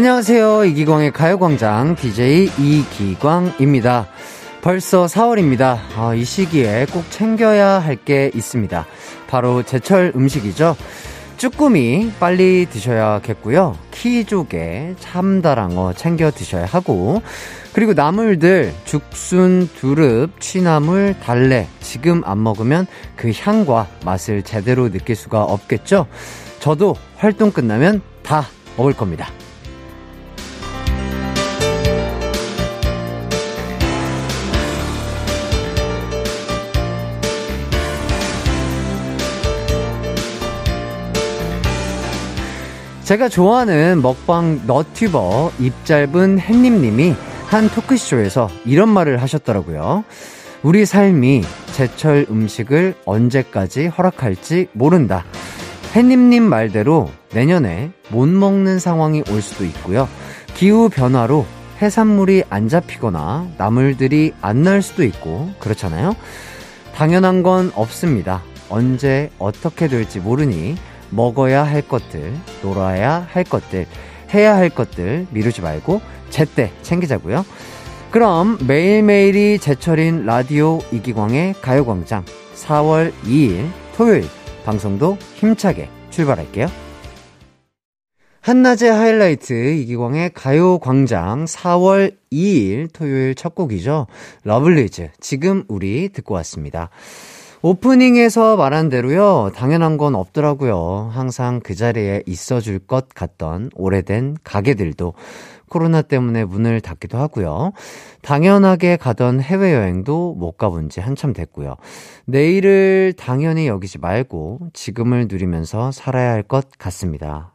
안녕하세요. 이기광의 가요광장 DJ 이기광입니다. 벌써 4월입니다. 아, 이 시기에 꼭 챙겨야 할 게 있습니다. 바로 제철 음식이죠. 쭈꾸미 빨리 드셔야겠고요. 키조개, 참다랑어 챙겨 드셔야 하고, 그리고 나물들, 죽순, 두릅, 취나물, 달래, 지금 안 먹으면 그 향과 맛을 제대로 느낄 수가 없겠죠? 저도 활동 끝나면 다 먹을 겁니다. 제가 좋아하는 먹방 너튜버 입짧은 햇님님이 한 토크쇼에서 이런 말을 하셨더라고요. 우리 삶이 제철 음식을 언제까지 허락할지 모른다. 햇님님 말대로 내년에 못 먹는 상황이 올 수도 있고요. 기후 변화로 해산물이 안 잡히거나 나물들이 안 날 수도 있고 그렇잖아요. 당연한 건 없습니다. 언제 어떻게 될지 모르니 먹어야 할 것들, 놀아야 할 것들, 해야 할 것들 미루지 말고 제때 챙기자고요. 그럼 매일매일이 제철인 라디오 이기광의 가요광장 4월 2일 토요일 방송도 힘차게 출발할게요. 한낮의 하이라이트 이기광의 가요광장 4월 2일 토요일 첫 곡이죠. 러블리즈 지금 우리 듣고 왔습니다. 오프닝에서 말한 대로요, 당연한 건 없더라고요. 항상 그 자리에 있어줄 것 같던 오래된 가게들도 코로나 때문에 문을 닫기도 하고요. 당연하게 가던 해외여행도 못 가본 지 한참 됐고요. 내일을 당연히 여기지 말고 지금을 누리면서 살아야 할 것 같습니다.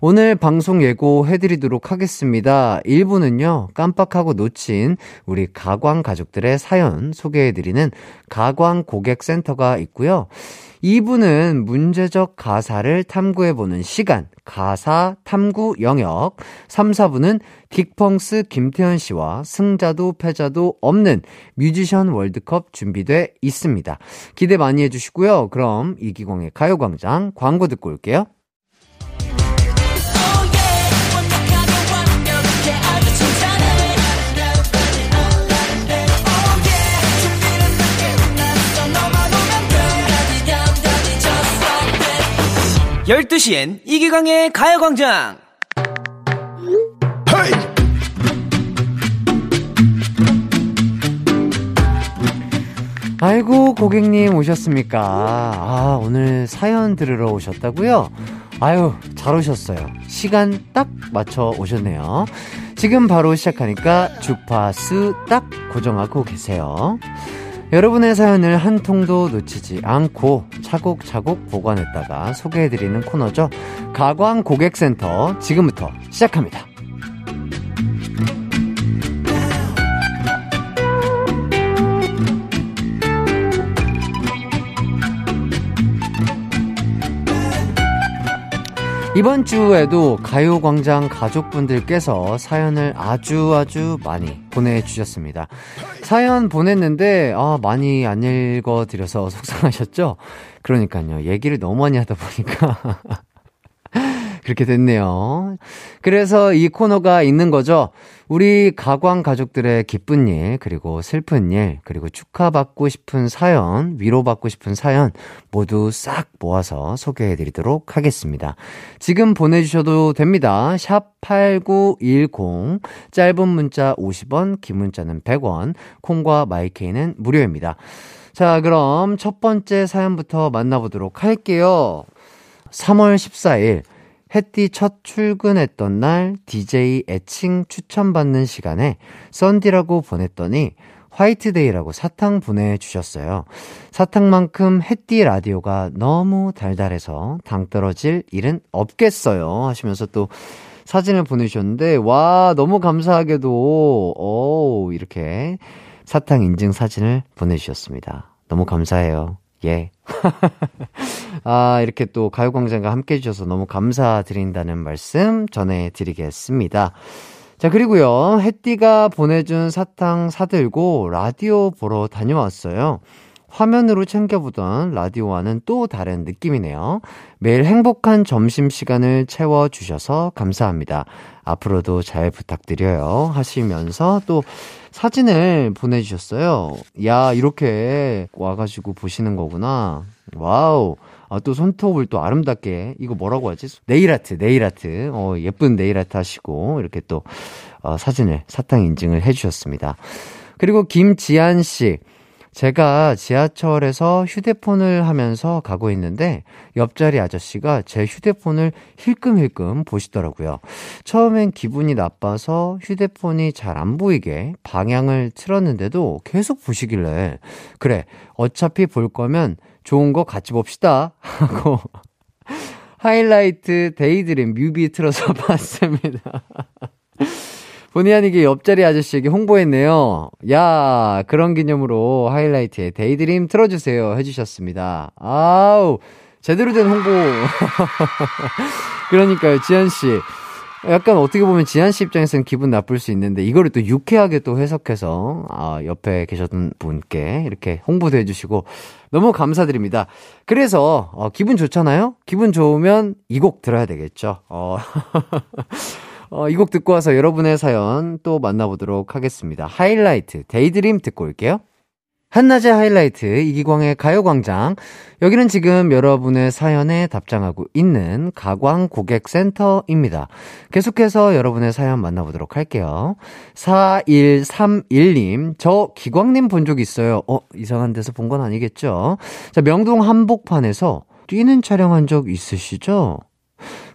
오늘 방송 예고해드리도록 하겠습니다. 1부는요, 깜빡하고 놓친 우리 가광 가족들의 사연 소개해드리는 가광 고객센터가 있고요. 2부는 문제적 가사를 탐구해보는 시간, 가사 탐구 영역. 3, 4부는 딕펑스 김태현 씨와 승자도 패자도 없는 뮤지션 월드컵 준비돼 있습니다. 기대 많이 해주시고요. 그럼 이기광의 가요광장 광고 듣고 올게요. 12시엔 이기광의 가요광장! 아이고, 고객님 오셨습니까? 아, 오늘 사연 들으러 오셨다고요? 아유, 잘 오셨어요. 시간 딱 맞춰 오셨네요. 지금 바로 시작하니까 주파수 딱 고정하고 계세요. 여러분의 사연을 한 통도 놓치지 않고 차곡차곡 보관했다가 소개해드리는 코너죠. 가광 고객센터 지금부터 시작합니다. 이번 주에도 가요광장 가족분들께서 사연을 아주 아주 많이 보내주셨습니다. 사연 보냈는데, 아, 많이 안 읽어드려서 속상하셨죠? 그러니까요. 얘기를 너무 많이 하다 보니까. 그렇게 됐네요. 그래서 이 코너가 있는 거죠. 우리 가광 가족들의 기쁜 일, 그리고 슬픈 일, 그리고 축하받고 싶은 사연, 위로받고 싶은 사연 모두 싹 모아서 소개해 드리도록 하겠습니다. 지금 보내주셔도 됩니다. 샵 8910, 짧은 문자 50원, 긴 문자는 100원, 콩과 마이케이는 무료입니다. 자, 그럼 첫 번째 사연부터 만나보도록 할게요. 3월 14일, 햇띠 첫 출근했던 날 DJ 애칭 추천받는 시간에 썬디라고 보냈더니 화이트데이라고 사탕 보내주셨어요. 사탕만큼 햇띠 라디오가 너무 달달해서 당 떨어질 일은 없겠어요. 하시면서 또 사진을 보내주셨는데, 와, 너무 감사하게도, 오, 이렇게 사탕 인증 사진을 보내주셨습니다. 너무 감사해요. 예. 아, 이렇게 또 가요광장과 함께 해주셔서 너무 감사드린다는 말씀 전해드리겠습니다. 자, 그리고요, 햇띠가 보내준 사탕 사들고 라디오 보러 다녀왔어요. 화면으로 챙겨보던 라디오와는 또 다른 느낌이네요. 매일 행복한 점심시간을 채워주셔서 감사합니다. 앞으로도 잘 부탁드려요. 하시면서 또 사진을 보내주셨어요. 야, 이렇게 와가지고 보시는 거구나. 와우. 아, 또 손톱을 또 아름답게, 이거 뭐라고 하지? 네일아트, 네일아트. 어, 예쁜 네일아트 하시고, 이렇게 또, 어, 사진을 사탕 인증을 해주셨습니다. 그리고 김지한 씨. 제가 지하철에서 휴대폰을 하면서 가고 있는데 옆자리 아저씨가 제 휴대폰을 힐끔힐끔 보시더라고요. 처음엔 기분이 나빠서 휴대폰이 잘 안 보이게 방향을 틀었는데도 계속 보시길래 그래 어차피 볼 거면 좋은 거 같이 봅시다 하고 하이라이트 Daydream 뮤비 틀어서 봤습니다. 본의 아니게 옆자리 아저씨에게 홍보했네요. 야, 그런 기념으로 하이라이트의 Daydream 틀어주세요. 해주셨습니다. 아우, 제대로 된 홍보. 그러니까요, 지한씨. 약간 어떻게 보면 지한 씨 입장에서는 기분 나쁠 수 있는데, 이거를 또 유쾌하게 또 해석해서, 아, 옆에 계셨던 분께 이렇게 홍보도 해주시고, 너무 감사드립니다. 그래서, 어, 기분 좋잖아요? 기분 좋으면 이 곡 들어야 되겠죠. 어. 어, 이 곡 듣고 와서 여러분의 사연 또 만나보도록 하겠습니다. 하이라이트, Daydream 듣고 올게요. 한낮의 하이라이트, 이기광의 가요광장. 여기는 지금 여러분의 사연에 답장하고 있는 가광 고객센터입니다. 계속해서 여러분의 사연 만나보도록 할게요. 4131님, 저 기광님 본 적 있어요. 어, 이상한 데서 본 건 아니겠죠? 자, 명동 한복판에서 뛰는 촬영한 적 있으시죠?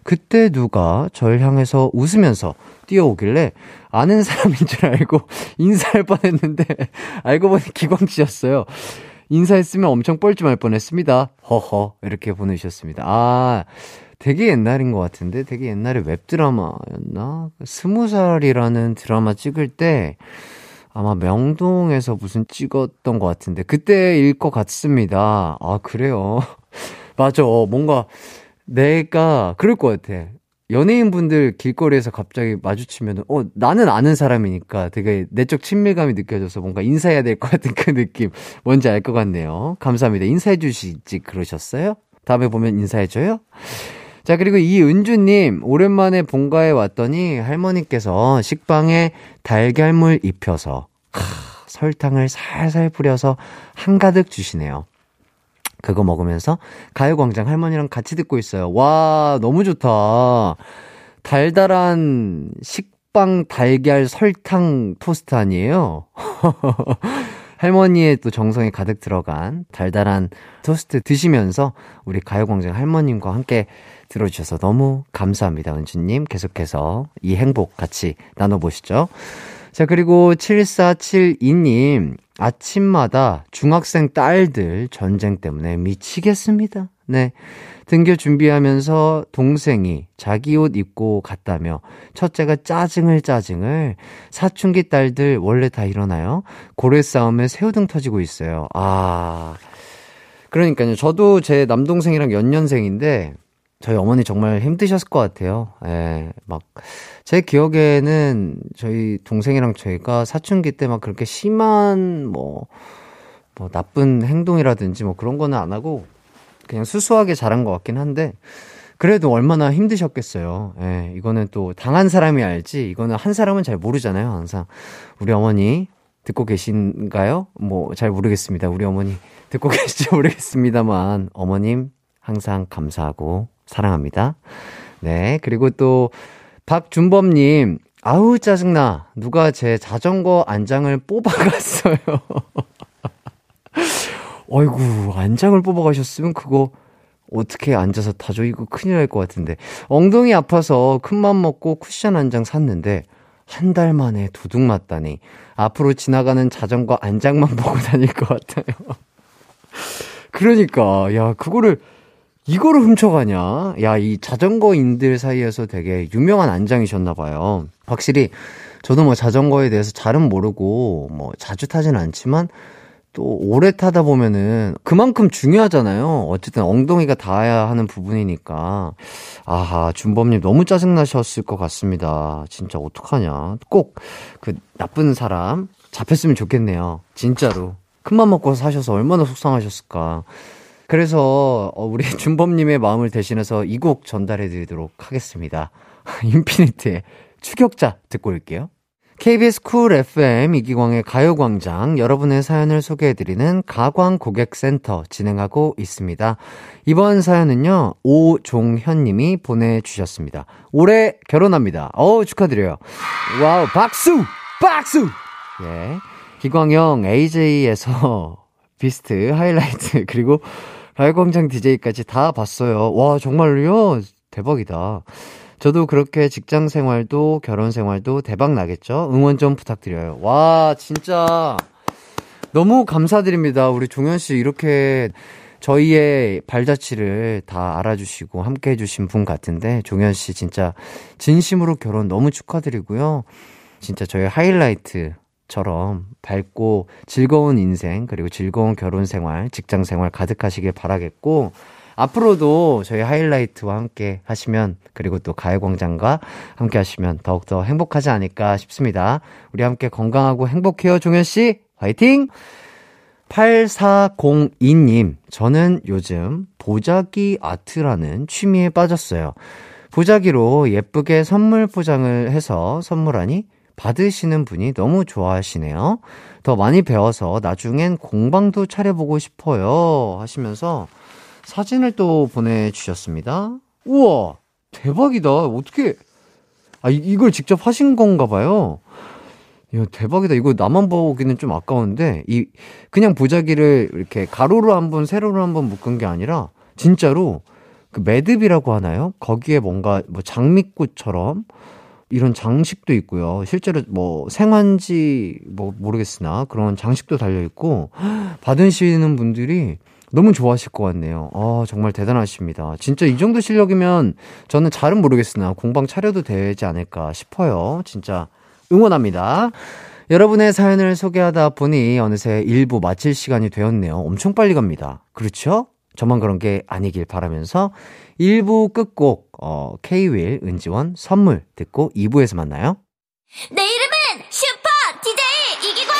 그때 누가 절 향해서 웃으면서 뛰어오길래 아는 사람인 줄 알고 인사할 뻔했는데 알고 보니 기광 씨였어요. 인사했으면 엄청 뻘쭘할 뻔했습니다. 허허 이렇게 보내주셨습니다. 아 되게 옛날인 것 같은데 되게 옛날에 웹 드라마였나? 스무 살이라는 드라마 찍을 때 아마 명동에서 무슨 찍었던 것 같은데 그때일 것 같습니다. 아 그래요. 맞아 뭔가 내가 그럴 것 같아. 연예인분들 길거리에서 갑자기 마주치면, 어, 나는 아는 사람이니까 되게 내적 친밀감이 느껴져서 뭔가 인사해야 될 것 같은 그 느낌. 뭔지 알 것 같네요. 감사합니다. 인사해 주시지 그러셨어요? 다음에 보면 인사해줘요? 자, 그리고 이은주님, 오랜만에 본가에 왔더니 할머니께서 식빵에 달걀물 입혀서, 하, 설탕을 살살 뿌려서 한가득 주시네요. 그거 먹으면서 가요광장 할머니랑 같이 듣고 있어요. 와, 너무 좋다. 달달한 식빵 달걀 설탕 토스트 아니에요? 할머니의 또 정성이 가득 들어간 달달한 토스트 드시면서 우리 가요광장 할머님과 함께 들어주셔서 너무 감사합니다. 은주님. 계속해서 이 행복 같이 나눠보시죠. 자, 그리고 7472님, 아침마다 중학생 딸들 전쟁 때문에 미치겠습니다. 네. 등교 준비하면서 동생이 자기 옷 입고 갔다며 첫째가 짜증을 짜증을 사춘기 딸들 원래 다 일어나요? 고래 싸움에 새우등 터지고 있어요. 아. 그러니까요. 저도 제 남동생이랑 연년생인데 저희 어머니 정말 힘드셨을 것 같아요. 예, 막, 제 기억에는 저희 동생이랑 저희가 사춘기 때 막 그렇게 심한, 뭐, 뭐, 나쁜 행동이라든지 뭐 그런 거는 안 하고, 그냥 수수하게 자란 것 같긴 한데, 그래도 얼마나 힘드셨겠어요. 예, 이거는 또 당한 사람이 알지, 이거는 한 사람은 잘 모르잖아요, 항상. 우리 어머니, 듣고 계신가요? 뭐, 잘 모르겠습니다. 우리 어머니, 듣고 계실지 모르겠습니다만, 어머님, 항상 감사하고 사랑합니다. 네. 그리고 또, 박준범님, 아우, 짜증나. 누가 제 자전거 안장을 뽑아갔어요. 어이구, 안장을 뽑아가셨으면 그거 어떻게 앉아서 타죠? 이거 큰일 날 것 같은데. 엉덩이 아파서 큰맘 먹고 쿠션 안장 샀는데, 한 달 만에 도둑 맞다니. 앞으로 지나가는 자전거 안장만 보고 다닐 것 같아요. 그러니까, 야, 그거를 이거를 훔쳐가냐? 야, 이 자전거인들 사이에서 되게 유명한 안장이셨나봐요. 확실히, 저도 뭐 자전거에 대해서 잘은 모르고, 뭐 자주 타진 않지만, 또 오래 타다 보면은 그만큼 중요하잖아요. 어쨌든 엉덩이가 닿아야 하는 부분이니까. 아하, 준범님 너무 짜증나셨을 것 같습니다. 진짜 어떡하냐. 꼭 그 나쁜 사람 잡혔으면 좋겠네요. 진짜로. 큰맘 먹고 사셔서 얼마나 속상하셨을까. 그래서 어, 우리 준범님의 마음을 대신해서 이 곡 전달해 드리도록 하겠습니다. 인피니트의 추격자 듣고 올게요. KBS Cool FM 이기광의 가요광장 여러분의 사연을 소개해드리는 가광 고객센터 진행하고 있습니다. 이번 사연은요, 오종현님이 보내주셨습니다. 올해 결혼합니다. 어우, 축하드려요. 와우, 박수! 박수! 예. 기광형 AJ에서 비스트, 하이라이트, 그리고 가요광장 DJ까지 다 봤어요. 와, 정말요? 대박이다. 저도 그렇게 직장 생활도 결혼 생활도 대박 나겠죠? 응원 좀 부탁드려요. 와, 진짜 너무 감사드립니다. 우리 종현 씨 이렇게 저희의 발자취를 다 알아주시고 함께 해주신 분 같은데 종현 씨 진짜 진심으로 결혼 너무 축하드리고요. 진짜 저희 하이라이트 처럼 밝고 즐거운 인생 그리고 즐거운 결혼 생활, 직장 생활 가득하시길 바라겠고 앞으로도 저희 하이라이트와 함께 하시면 그리고 또 가요광장과 함께 하시면 더욱더 행복하지 않을까 싶습니다. 우리 함께 건강하고 행복해요, 종현 씨. 화이팅! 8402님, 저는 요즘 보자기 아트라는 취미에 빠졌어요. 보자기로 예쁘게 선물 포장을 해서 선물하니 받으시는 분이 너무 좋아하시네요. 더 많이 배워서 나중엔 공방도 차려보고 싶어요. 하시면서 사진을 또 보내주셨습니다. 우와! 대박이다. 어떻게, 아, 이걸 직접 하신 건가 봐요. 이야, 대박이다. 이거 나만 보기는 좀 아까운데, 이, 그냥 보자기를 이렇게 가로로 한 번, 세로로 한 번 묶은 게 아니라, 진짜로, 그 매듭이라고 하나요? 거기에 뭔가, 뭐, 장미꽃처럼, 이런 장식도 있고요. 실제로 뭐 생환지 뭐 모르겠으나 그런 장식도 달려 있고 받으시는 분들이 너무 좋아하실 것 같네요. 아, 정말 대단하십니다. 진짜 이 정도 실력이면 저는 잘은 모르겠으나 공방 차려도 되지 않을까 싶어요. 진짜 응원합니다. 여러분의 사연을 소개하다 보니 어느새 1부 마칠 시간이 되었네요. 엄청 빨리 갑니다. 그렇죠? 저만 그런 게 아니길 바라면서 1부 끝곡, 어, K-윌, 은지원, 선물 듣고 2부에서 만나요. 내 이름은 슈퍼 DJ 이기광!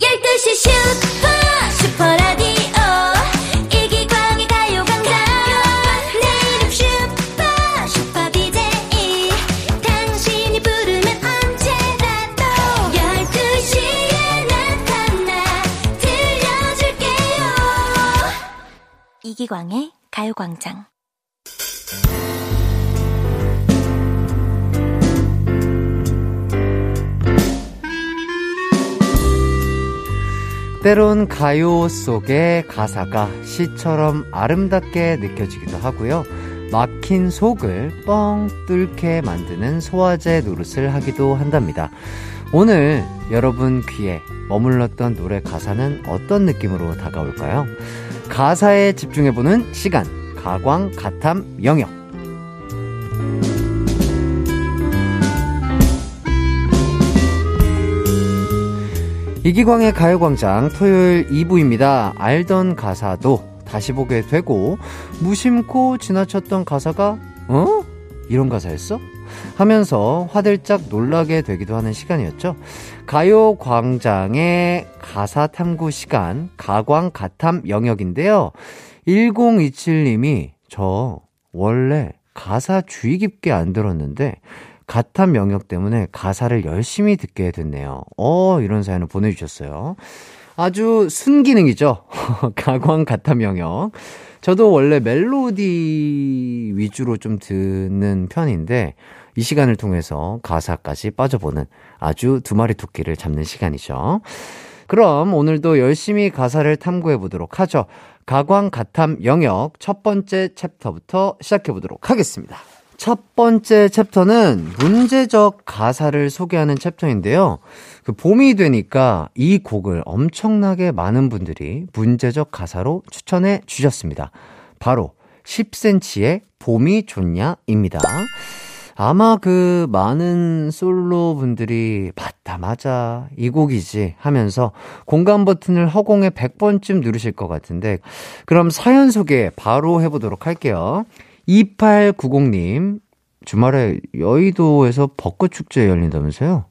12시 슈퍼 이기광의 가요광장 때론 가요 속의 가사가 시처럼 아름답게 느껴지기도 하고요. 막힌 속을 뻥 뚫게 만드는 소화제 노릇을 하기도 한답니다. 오늘 여러분 귀에 머물렀던 노래 가사는 어떤 느낌으로 다가올까요? 가사에 집중해보는 시간, 가광, 가탐, 영역. 이기광의 가요광장 토요일 2부입니다. 알던 가사도 다시 보게 되고 무심코 지나쳤던 가사가 어? 이런 가사였어? 하면서 화들짝 놀라게 되기도 하는 시간이었죠. 가요광장의 가사 탐구 시간 가광 가탐 영역인데요. 1027님이 저 원래 가사 주의 깊게 안 들었는데 가탐 영역 때문에 가사를 열심히 듣게 됐네요. 어, 이런 사연을 보내주셨어요. 아주 순기능이죠. 가광 가탐 영역. 저도 원래 멜로디 위주로 좀 듣는 편인데, 이 시간을 통해서 가사까지 빠져보는 아주 두 마리 토끼를 잡는 시간이죠. 그럼 오늘도 열심히 가사를 탐구해 보도록 하죠. 가광 가탐 영역 첫 번째 챕터부터 시작해 보도록 하겠습니다. 첫 번째 챕터는 문제적 가사를 소개하는 챕터인데요. 그 봄이 되니까 이 곡을 엄청나게 많은 분들이 문제적 가사로 추천해 주셨습니다. 바로 10cm의 봄이 좋냐입니다. 아마 그 많은 솔로 분들이 맞다 맞아 이 곡이지 하면서 공감 버튼을 허공에 100번쯤 누르실 것 같은데 그럼 사연 소개 바로 해보도록 할게요. 2890님, 주말에 여의도에서 벚꽃 축제 열린다면서요?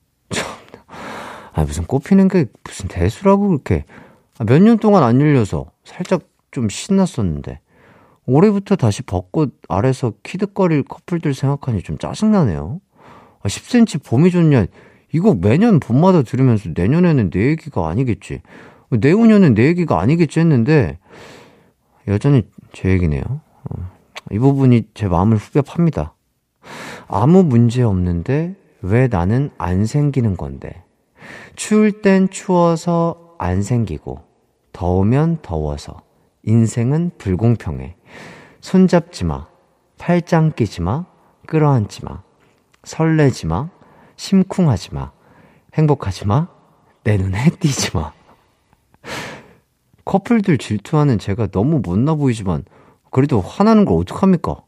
아, 무슨 꽃 피는 게 무슨 대수라고 그렇게. 아, 몇년 동안 안 열려서 살짝 좀 신났었는데. 올해부터 다시 벚꽃 아래서 키득거릴 커플들 생각하니 좀 짜증나네요. 아, 10cm 봄이 좋냐. 이거 매년 봄마다 들으면서 내년에는 내 얘기가 아니겠지. 내후년은 내 얘기가 아니겠지 했는데, 여전히 제 얘기네요. 어, 이 부분이 제 마음을 후벼 팝니다. 아무 문제 없는데 왜 나는 안 생기는 건데. 추울 땐 추워서 안 생기고, 더우면 더워서. 인생은 불공평해. 손잡지 마. 팔짱 끼지 마. 끌어안지 마. 설레지 마. 심쿵하지 마. 행복하지 마. 내 눈에 띄지 마. 커플들 질투하는 제가 너무 못나 보이지만, 그래도 화나는 걸 어떡합니까?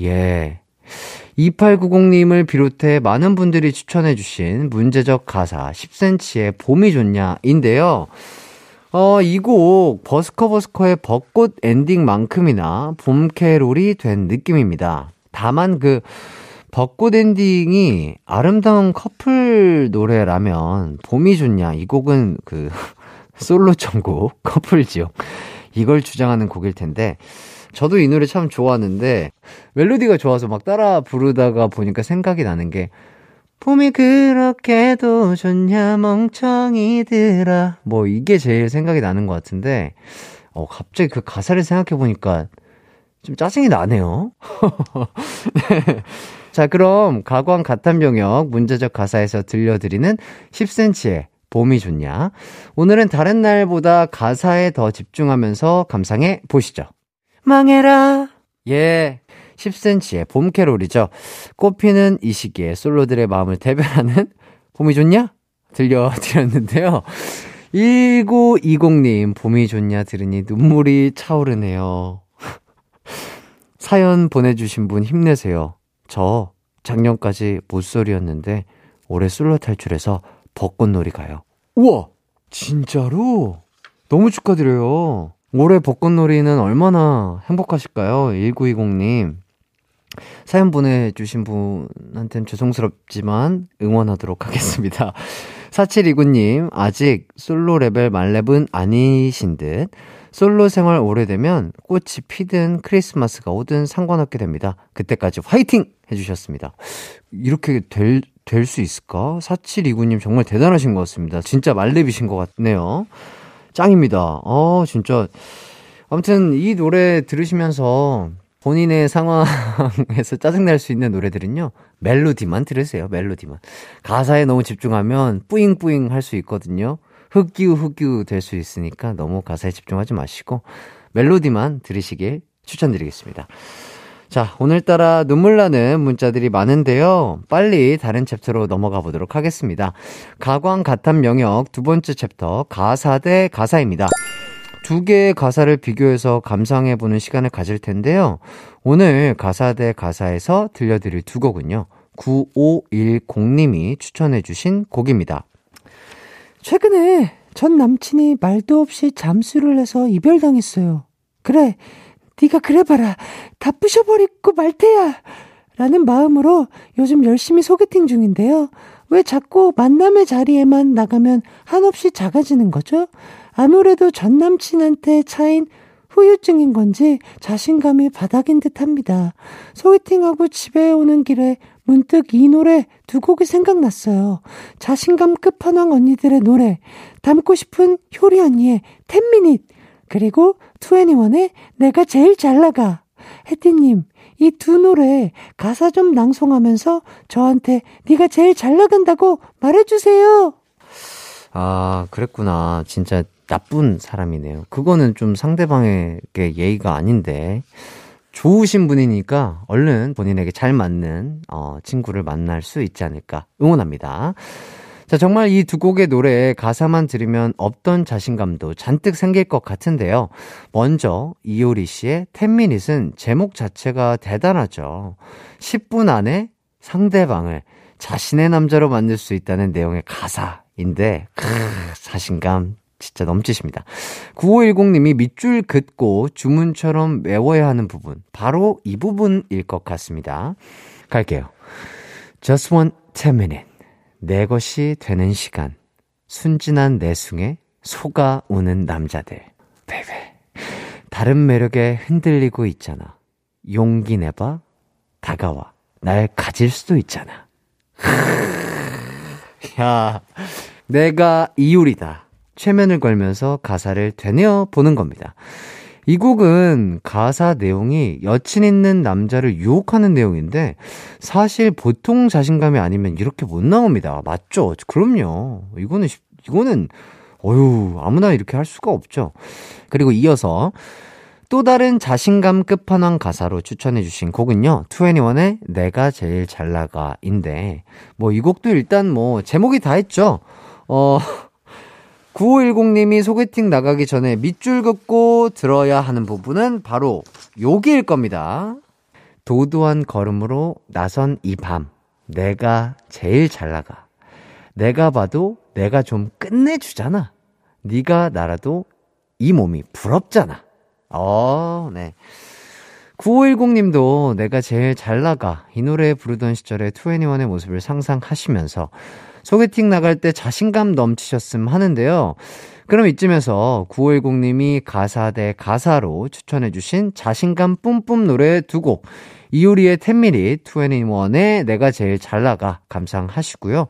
예. 2890님을 비롯해 많은 분들이 추천해주신 문제적 가사 10cm의 봄이 좋냐인데요. 어, 이 곡 버스커 버스커의 벚꽃 엔딩만큼이나 봄 캐롤이 된 느낌입니다. 다만 그 벚꽃 엔딩이 아름다운 커플 노래라면 봄이 좋냐 이 곡은 그 솔로 천국 커플 지옥 이걸 주장하는 곡일 텐데 저도 이 노래 참 좋아하는데 멜로디가 좋아서 막 따라 부르다가 보니까 생각이 나는 게 봄이 그렇게도 좋냐 멍청이들아 뭐 이게 제일 생각이 나는 것 같은데 어 갑자기 그 가사를 생각해 보니까 좀 짜증이 나네요. 네. 자 그럼 가광 가탄병역 문제적 가사에서 들려드리는 10cm의 봄이 좋냐 오늘은 다른 날보다 가사에 더 집중하면서 감상해 보시죠. 망해라 예 10cm의 봄 캐롤이죠. 꽃피는 이 시기에 솔로들의 마음을 대변하는 봄이 좋냐? 들려드렸는데요. 1920님, 봄이 좋냐 들으니 눈물이 차오르네요. 사연 보내주신 분 힘내세요. 저 작년까지 모쏠이었는데 올해 솔로 탈출해서 벚꽃놀이 가요. 우와! 진짜로? 너무 축하드려요. 올해 벚꽃놀이는 얼마나 행복하실까요? 1920님. 사연 보내주신 분한테는 죄송스럽지만 응원하도록 하겠습니다. 4729님, 아직 솔로 레벨 만렙은 아니신 듯. 솔로 생활 오래되면 꽃이 피든 크리스마스가 오든 상관없게 됩니다. 그때까지 화이팅! 해주셨습니다. 이렇게 될, 될 수 있을까? 4729님 정말 대단하신 것 같습니다. 진짜 말렙이신 것 같네요. 짱입니다. 어, 진짜. 아무튼 이 노래 들으시면서 본인의 상황에서 짜증날 수 있는 노래들은요, 멜로디만 들으세요, 멜로디만. 가사에 너무 집중하면 뿌잉뿌잉 할 수 있거든요. 흑기우 흑기우 될 수 있으니까 너무 가사에 집중하지 마시고, 멜로디만 들으시길 추천드리겠습니다. 자, 오늘따라 눈물 나는 문자들이 많은데요. 빨리 다른 챕터로 넘어가 보도록 하겠습니다. 가광 가탐 영역 두 번째 챕터, 가사 대 가사입니다. 두 개의 가사를 비교해서 감상해 보는 시간을 가질 텐데요. 오늘 가사 대 가사에서 들려드릴 두 곡은요. 9510님이 추천해 주신 곡입니다. 최근에 전 남친이 말도 없이 잠수를 해서 이별당했어요. 그래, 네가 그래봐라. 다 부셔버리고 말테야. 라는 마음으로 요즘 열심히 소개팅 중인데요. 왜 자꾸 만남의 자리에만 나가면 한없이 작아지는 거죠? 아무래도 전 남친한테 차인 후유증인 건지 자신감이 바닥인 듯 합니다. 소개팅하고 집에 오는 길에 문득 이 노래 두 곡이 생각났어요. 자신감 끝판왕 언니들의 노래, 닮고 싶은 효리 언니의 10미닛, 그리고 21의 내가 제일 잘 나가. 혜띠님, 이 두 노래 가사 좀 낭송하면서 저한테 네가 제일 잘 나간다고 말해주세요. 아, 그랬구나. 진짜 나쁜 사람이네요. 그거는 좀 상대방에게 예의가 아닌데. 좋으신 분이니까 얼른 본인에게 잘 맞는, 어, 친구를 만날 수 있지 않을까. 응원합니다. 자, 정말 이 두 곡의 노래 가사만 들으면 없던 자신감도 잔뜩 생길 것 같은데요. 먼저 이효리 씨의 10미닛은 제목 자체가 대단하죠. 10분 안에 상대방을 자신의 남자로 만들 수 있다는 내용의 가사인데, 크, 자신감 진짜 넘치십니다. 9510님이 밑줄 긋고 주문처럼 외워야 하는 부분. 바로 이 부분일 것 같습니다. 갈게요. Just one 10 minute. 내 것이 되는 시간. 순진한 내숭에 속아 우는 남자들. 베베. 다른 매력에 흔들리고 있잖아. 용기 내봐. 다가와. 날 가질 수도 있잖아. 야, 내가 이율이다. 최면을 걸면서 가사를 되뇌어 보는 겁니다. 이 곡은 가사 내용이 여친 있는 남자를 유혹하는 내용인데 사실 보통 자신감이 아니면 이렇게 못 나옵니다. 맞죠? 그럼요. 이거는 이거는 어유 아무나 이렇게 할 수가 없죠. 그리고 이어서 또 다른 자신감 끝판왕 가사로 추천해주신 곡은요, 2NE1의 내가 제일 잘 나가인데, 뭐 이 곡도 일단 뭐 제목이 다 했죠. 어, 9510님이 소개팅 나가기 전에 밑줄 긋고 들어야 하는 부분은 바로 여기일 겁니다. 도도한 걸음으로 나선 이 밤, 내가 제일 잘 나가. 내가 봐도 내가 좀 끝내주잖아. 네가 나라도 이 몸이 부럽잖아. 어, 네. 9510님도 내가 제일 잘 나가. 이 노래 부르던 시절의 2NE1의 모습을 상상하시면서 소개팅 나갈 때 자신감 넘치셨음 하는데요. 그럼 이쯤에서 9510님이 가사 대 가사로 추천해주신 자신감 뿜뿜 노래 두 곡. 이효리의 10미리, 2NE1의 내가 제일 잘 나가 감상하시고요.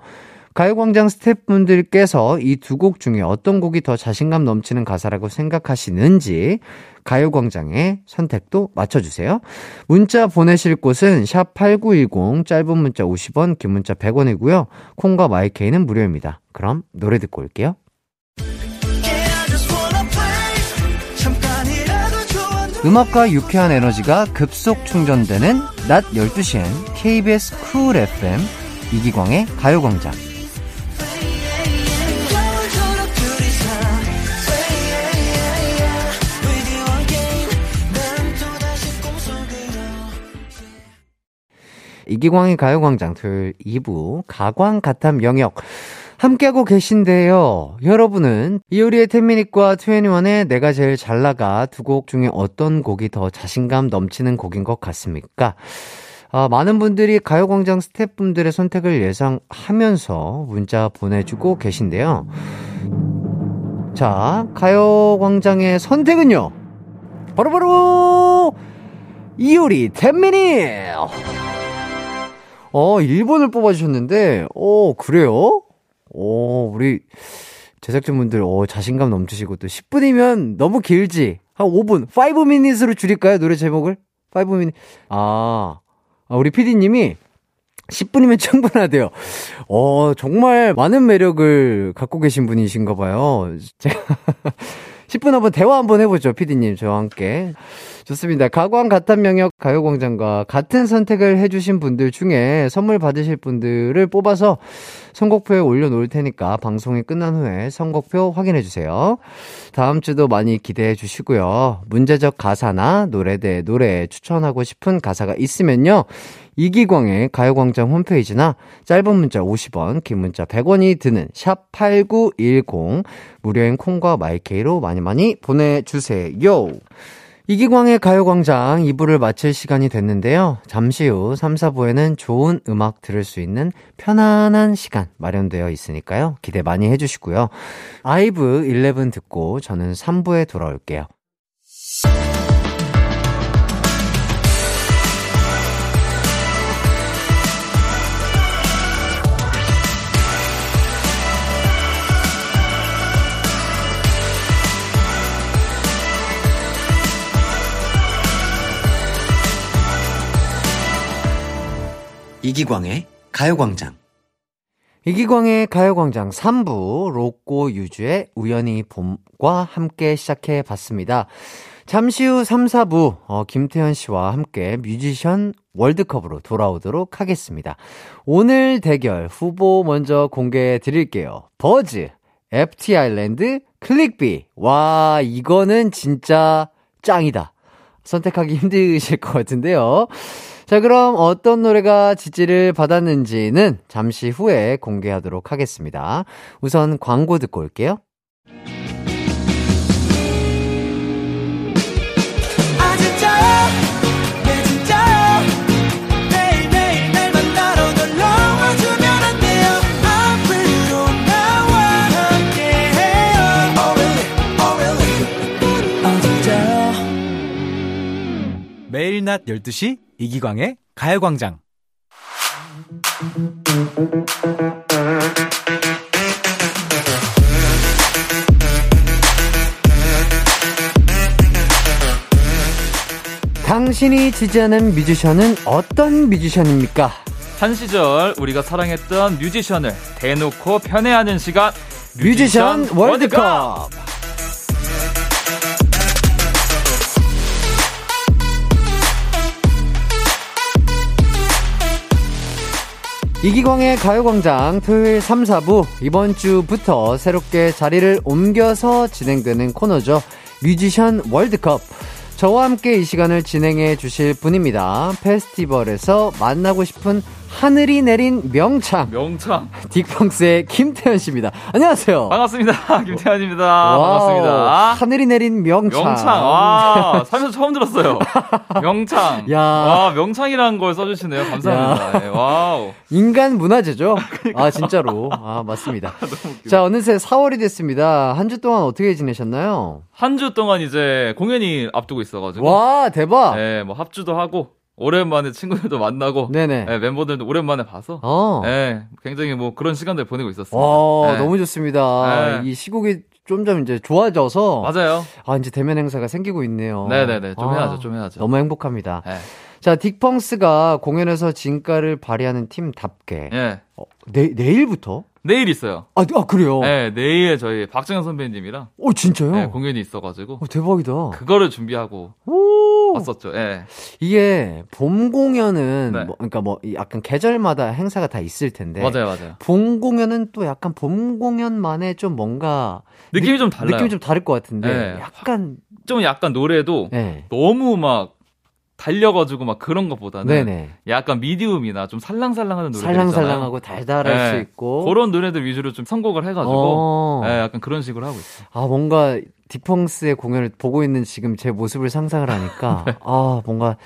가요광장 스태프분들께서 이 두 곡 중에 어떤 곡이 더 자신감 넘치는 가사라고 생각하시는지 가요광장의 선택도 맞춰주세요. 문자 보내실 곳은 샵8910 짧은 문자 50원 긴 문자 100원이고요. 콩과 마이케이는 무료입니다. 그럼 노래 듣고 올게요. 음악과 유쾌한 에너지가 급속 충전되는 낮 12시엔 KBS 쿨 FM 이기광의 가요광장 이기광의 가요광장 토요일 2부 가광 가탐 영역 함께하고 계신데요. 여러분은 이효리의 텐미닛과 트웬티원의 내가 제일 잘 나가 두 곡 중에 어떤 곡이 더 자신감 넘치는 곡인 것 같습니까? 아, 많은 분들이 가요광장 스태프분들의 선택을 예상하면서 문자 보내주고 계신데요. 자, 가요광장의 선택은요. 바로바로 이효리 텐미닛! 어, 1번을 뽑아주셨는데, 어, 그래요? 어, 우리 제작진분들, 어, 자신감 넘치시고 또 10분이면 너무 길지? 한 5분, 5미닛으로 줄일까요? 노래 제목을? 5미닛. 아, 아 우리 PD님이 10분이면 충분하대요. 어, 정말 많은 매력을 갖고 계신 분이신가 봐요. 제가 10분 한번 대화 한번 해보죠, PD님. 저와 함께. 좋습니다. 가광 가탄 명역 가요광장과 같은 선택을 해주신 분들 중에 선물 받으실 분들을 뽑아서 선곡표에 올려놓을 테니까 방송이 끝난 후에 선곡표 확인해주세요. 다음 주도 많이 기대해 주시고요. 문제적 가사나 노래 대 노래 추천하고 싶은 가사가 있으면요. 이기광의 가요광장 홈페이지나 짧은 문자 50원, 긴 문자 100원이 드는 샵 8910 무료인 콩과 마이케이로 많이 많이 보내주세요. 이기광의 가요광장 2부를 마칠 시간이 됐는데요. 잠시 후 3, 4부에는 좋은 음악 들을 수 있는 편안한 시간 마련되어 있으니까요. 기대 많이 해주시고요. 아이브 11 듣고 저는 3부에 돌아올게요. 이기광의 가요광장. 이기광의 가요광장 3부 로꼬 유주의 우연히 봄과 함께 시작해 봤습니다. 잠시 후 3, 4부 어, 김태현 씨와 함께 뮤지션 월드컵으로 돌아오도록 하겠습니다. 오늘 대결 후보 먼저 공개해 드릴게요. 버즈, FT 아일랜드, 클릭비. 와, 이거는 진짜 짱이다. 선택하기 힘드실 것 같은데요. 자, 그럼 어떤 노래가 지지를 받았는지는 잠시 후에 공개하도록 하겠습니다. 우선 광고 듣고 올게요. 낮 12시 이기광의 가요광장. 당신이 지지하는 뮤지션은 어떤 뮤지션입니까? 한 시절 우리가 사랑했던 뮤지션을 대놓고 편애하는 시간 뮤지션 월드컵. 이기광의 가요광장 토요일 3, 4부 이번 주부터 새롭게 자리를 옮겨서 진행되는 코너죠. 뮤지션 월드컵. 저와 함께 이 시간을 진행해 주실 분입니다. 페스티벌에서 만나고 싶은 하늘이 내린 명창. 명창. 딕펑스의 김태현 씨입니다. 안녕하세요. 반갑습니다. 김태현입니다. 반갑습니다. 하늘이 내린 명창. 명창. 와, 살면서 처음 들었어요. 명창. 야. 와, 명창이라는 걸 써주시네요. 감사합니다. 네, 와우. 인간 문화재죠? 아, 진짜로. 아, 맞습니다. 자, 어느새 4월이 됐습니다. 한 주 동안 어떻게 지내셨나요? 한 주 동안 이제 공연이 앞두고 있어가지고. 와, 대박! 네, 뭐 합주도 하고, 오랜만에 친구들도 만나고, 네네. 네, 멤버들도 오랜만에 봐서, 어. 네, 굉장히 뭐 그런 시간들 보내고 있었습니다. 와, 네. 너무 좋습니다. 네. 이 시국이 좀점 이제 좋아져서. 맞아요. 아, 이제 대면 행사가 생기고 있네요. 네네네. 좀 아, 해야죠, 좀 해야죠. 너무 행복합니다. 네. 자, 딕펑스가 공연에서 진가를 발휘하는 팀답게. 예. 어, 내, 내일부터? 내일 있어요. 아, 아 그래요? 네, 내일 저희 박정현 선배님이랑 오, 진짜요? 네, 공연이 있어가지고 어, 대박이다. 그거를 준비하고 오. 왔었죠. 예. 이게 봄 공연은 네. 뭐, 그러니까 뭐이 약간 계절마다 행사가 다 있을 텐데 맞아요, 맞아요. 봄 공연은 또 약간 봄 공연만의 좀 뭔가 느낌이 느- 좀 달라요. 느낌이 좀 다를 것 같은데 네. 약간 좀 약간 노래도 네. 너무 막 달려가지고 막 그런 것보다는 네네 약간 미디움이나 좀 살랑살랑하는 노래들 살랑살랑하고 달달할 네. 수 있고 그런 노래들 위주로 좀 선곡을 해가지고 어. 네, 약간 그런 식으로 하고 있어요. 아 뭔가 디펑스의 공연을 보고 있는 지금 제 모습을 상상을 하니까 네. 아 뭔가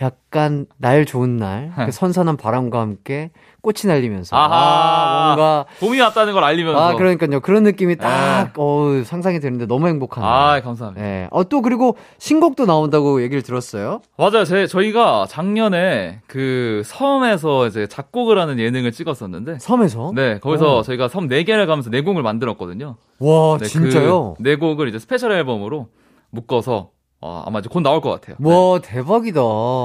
약간 날 좋은 날, 그 선선한 바람과 함께 꽃이 날리면서 아하. 아, 뭔가 봄이 왔다는 걸 알리면서 아 그러니까요 그런 느낌이 딱 네. 어, 상상이 되는데 너무 행복하네요. 아, 감사합니다. 네. 어또 그리고 신곡도 나온다고 얘기를 들었어요. 맞아요. 제, 저희가 작년에 그 섬에서 이제 작곡을 하는 예능을 찍었었는데 섬에서. 네, 거기서 어. 저희가 섬 4개를 가면서 4곡을 만들었거든요. 와 네, 진짜요? 그 4곡을 이제 스페셜 앨범으로 묶어서 어, 아마 이제 곧 나올 것 같아요. 와 대박이다.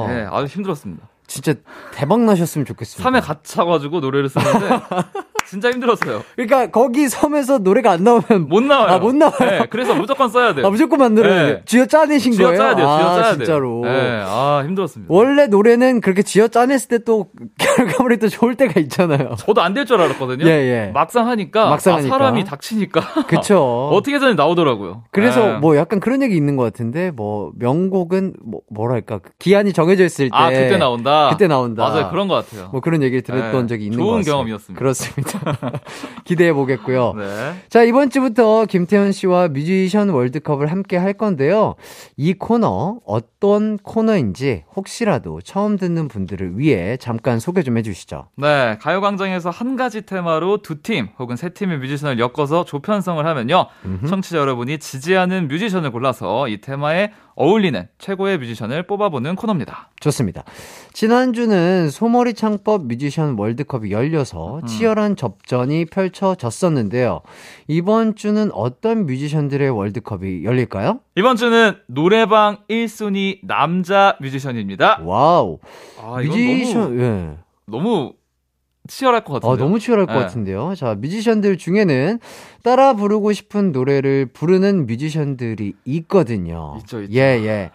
네, 네, 아주 힘들었습니다. 진짜 대박 나셨으면 좋겠습니다. 섬에 갇혀가지고 노래를 쓰는데 진짜 힘들었어요. 그러니까 거기 섬에서 노래가 안 나오면 못 나와요. 아, 못 나와요? 네, 그래서 무조건 써야 돼요. 아, 무조건 만들어야 네. 돼. 쥐어 짜내신 쥐어 거예요? 짜야 돼요. 쥐어 아, 짜야 진짜로. 돼요. 네, 아 힘들었습니다. 원래 노래는 그렇게 쥐어 짜냈을 때 또 결과물이 또 좋을 때가 있잖아요. 저도 안 될 줄 알았거든요. 예, 예. 막상 하니까, 막상 아, 하니까. 사람이 닥치니까 그쵸. 어떻게든 나오더라고요. 그래서 네. 뭐 약간 그런 얘기 있는 것 같은데 뭐 명곡은 뭐 뭐랄까 그 기한이 정해져 있을 때 아 그때 나온다. 그때 나온다. 맞아요, 그런 것 같아요. 뭐 그런 얘기를 들었던 네, 적이 있는 좋은 것 같습니다. 경험이었습니다. 그렇습니다. 기대해 보겠고요. 네. 자, 이번 주부터 김태현 씨와 뮤지션 월드컵을 함께 할 건데요. 이 코너, 어떤 코너인지 혹시라도 처음 듣는 분들을 위해 잠깐 소개 좀 해주시죠. 네, 가요광장에서 한 가지 테마로 두 팀 혹은 세 팀의 뮤지션을 엮어서 조편성을 하면요. 청취자 여러분이 지지하는 뮤지션을 골라서 이 테마에 어울리는 최고의 뮤지션을 뽑아보는 코너입니다. 좋습니다. 지난주는 소머리 창법 뮤지션 월드컵이 열려서 치열한 접전이 펼쳐졌었는데요. 이번 주는 어떤 뮤지션들의 월드컵이 열릴까요? 이번 주는 노래방 1순위 남자 뮤지션입니다. 와우. 아, 뮤지션, 너무, 예. 너무 치열할 것 같은데요. 아, 너무 치열할 것 네. 같은데요. 자, 뮤지션들 중에는 따라 부르고 싶은 노래를 부르는 뮤지션들이 있거든요. 있죠, 있죠. 예, 예.